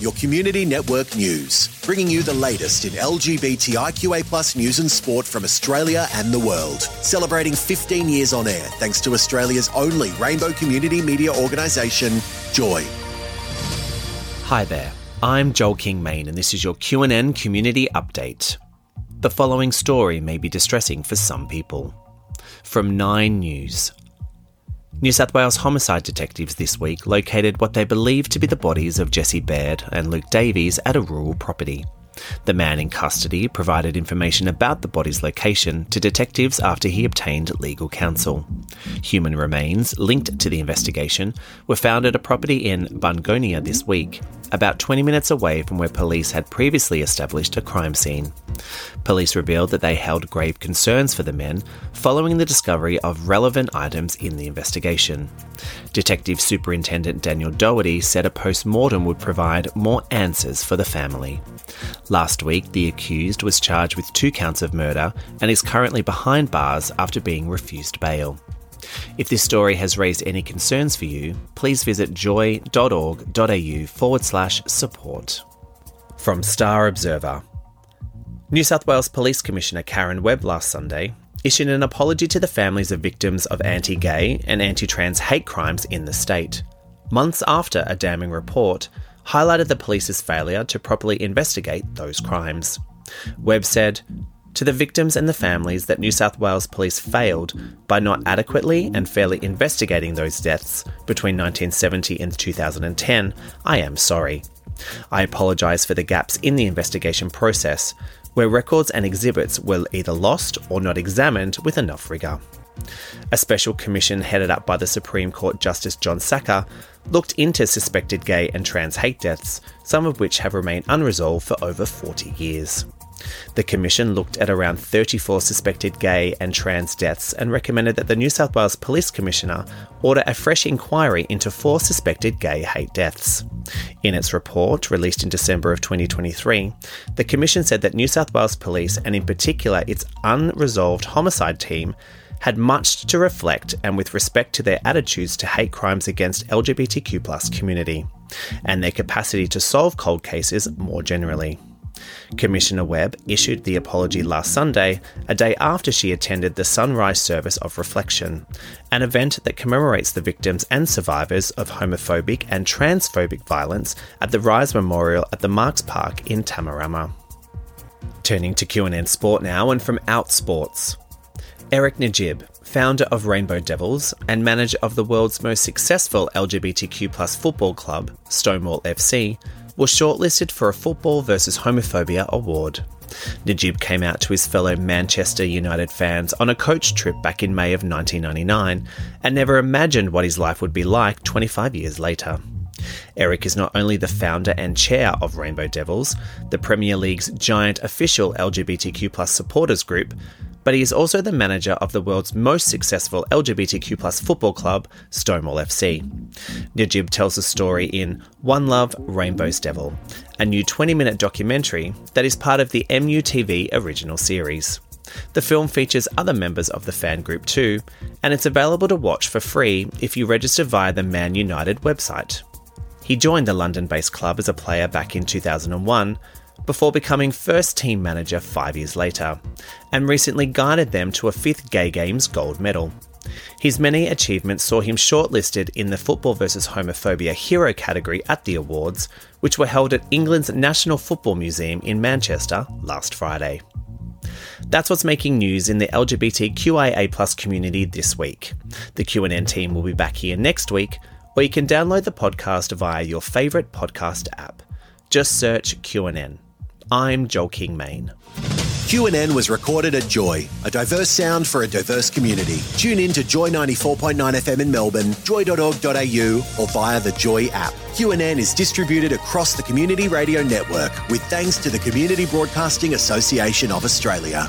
your community network news, bringing you the latest in LGBTIQA plus news and sport from Australia and the world. Celebrating 15 years on air thanks to Australia's only rainbow community media organisation, Joy. Hi there. I'm Joel King Main and this is your QNN community update. The following story may be distressing for some people. From 9 News. New South Wales homicide detectives this week located what they believe to be the bodies of Jesse Baird and Luke Davies at a rural property. The man in custody provided information about the body's location to detectives after he obtained legal counsel. Human remains linked to the investigation were found at a property in Bungonia this week, about 20 minutes away from where police had previously established a crime scene. Police revealed that they held grave concerns for the men following the discovery of relevant items in the investigation. Detective Superintendent Daniel Doherty said a post mortem would provide more answers for the family. Last week, the accused was charged with two counts of murder and is currently behind bars after being refused bail. If this story has raised any concerns for you, please visit joy.org.au forward slash support. From Star Observer New South Wales Police Commissioner Karen Webb last Sunday issued an apology to the families of victims of anti gay and anti trans hate crimes in the state, months after a damning report highlighted the police's failure to properly investigate those crimes. Webb said, to the victims and the families that New South Wales Police failed by not adequately and fairly investigating those deaths between 1970 and 2010, I am sorry. I apologise for the gaps in the investigation process, where records and exhibits were either lost or not examined with enough rigour. A special commission headed up by the Supreme Court Justice John Sackar looked into suspected gay and trans hate deaths, some of which have remained unresolved for over 40 years. The Commission looked at around 34 suspected gay and trans deaths and recommended that the New South Wales Police Commissioner order a fresh inquiry into four suspected gay hate deaths. In its report, released in December of 2023, the Commission said that New South Wales Police, and in particular its unresolved homicide team, had much to reflect and with respect to their attitudes to hate crimes against LGBTQ community, and their capacity to solve cold cases more generally. Commissioner Webb issued the apology last Sunday, a day after she attended the Sunrise Service of Reflection, an event that commemorates the victims and survivors of homophobic and transphobic violence at the Rise Memorial at the Marks Park in Tamarama. Turning to QNN Sport now and from Outsports. Eric Najib, founder of Rainbow Devils and manager of the world's most successful LGBTQ football club, Stonewall FC, was shortlisted for a Football versus Homophobia award. Najib came out to his fellow Manchester United fans on a coach trip back in May of 1999 and never imagined what his life would be like 25 years later. Eric is not only the founder and chair of Rainbow Devils, the Premier League's giant official LGBTQ supporters group, but he is also the manager of the world's most successful LGBTQ football club, Stonewall FC. Najib tells the story in One Love Rainbow's Devil, a new 20 minute documentary that is part of the MUTV original series. The film features other members of the fan group too, and it's available to watch for free if you register via the Man United website. He joined the London based club as a player back in 2001 before becoming first team manager five years later, and recently guided them to a fifth Gay Games gold medal. His many achievements saw him shortlisted in the Football vs Homophobia Hero category at the awards, which were held at England's National Football Museum in Manchester last Friday. That's what's making news in the LGBTQIA community this week. The QNN team will be back here next week, or you can download the podcast via your favourite podcast app. Just search QNN. I'm Joel King Main. QNN was recorded at Joy, a diverse sound for a diverse community. Tune in to Joy 94.9 FM in Melbourne, joy.org.au, or via the Joy app. QNN is distributed across the Community Radio Network with thanks to the Community Broadcasting Association of Australia.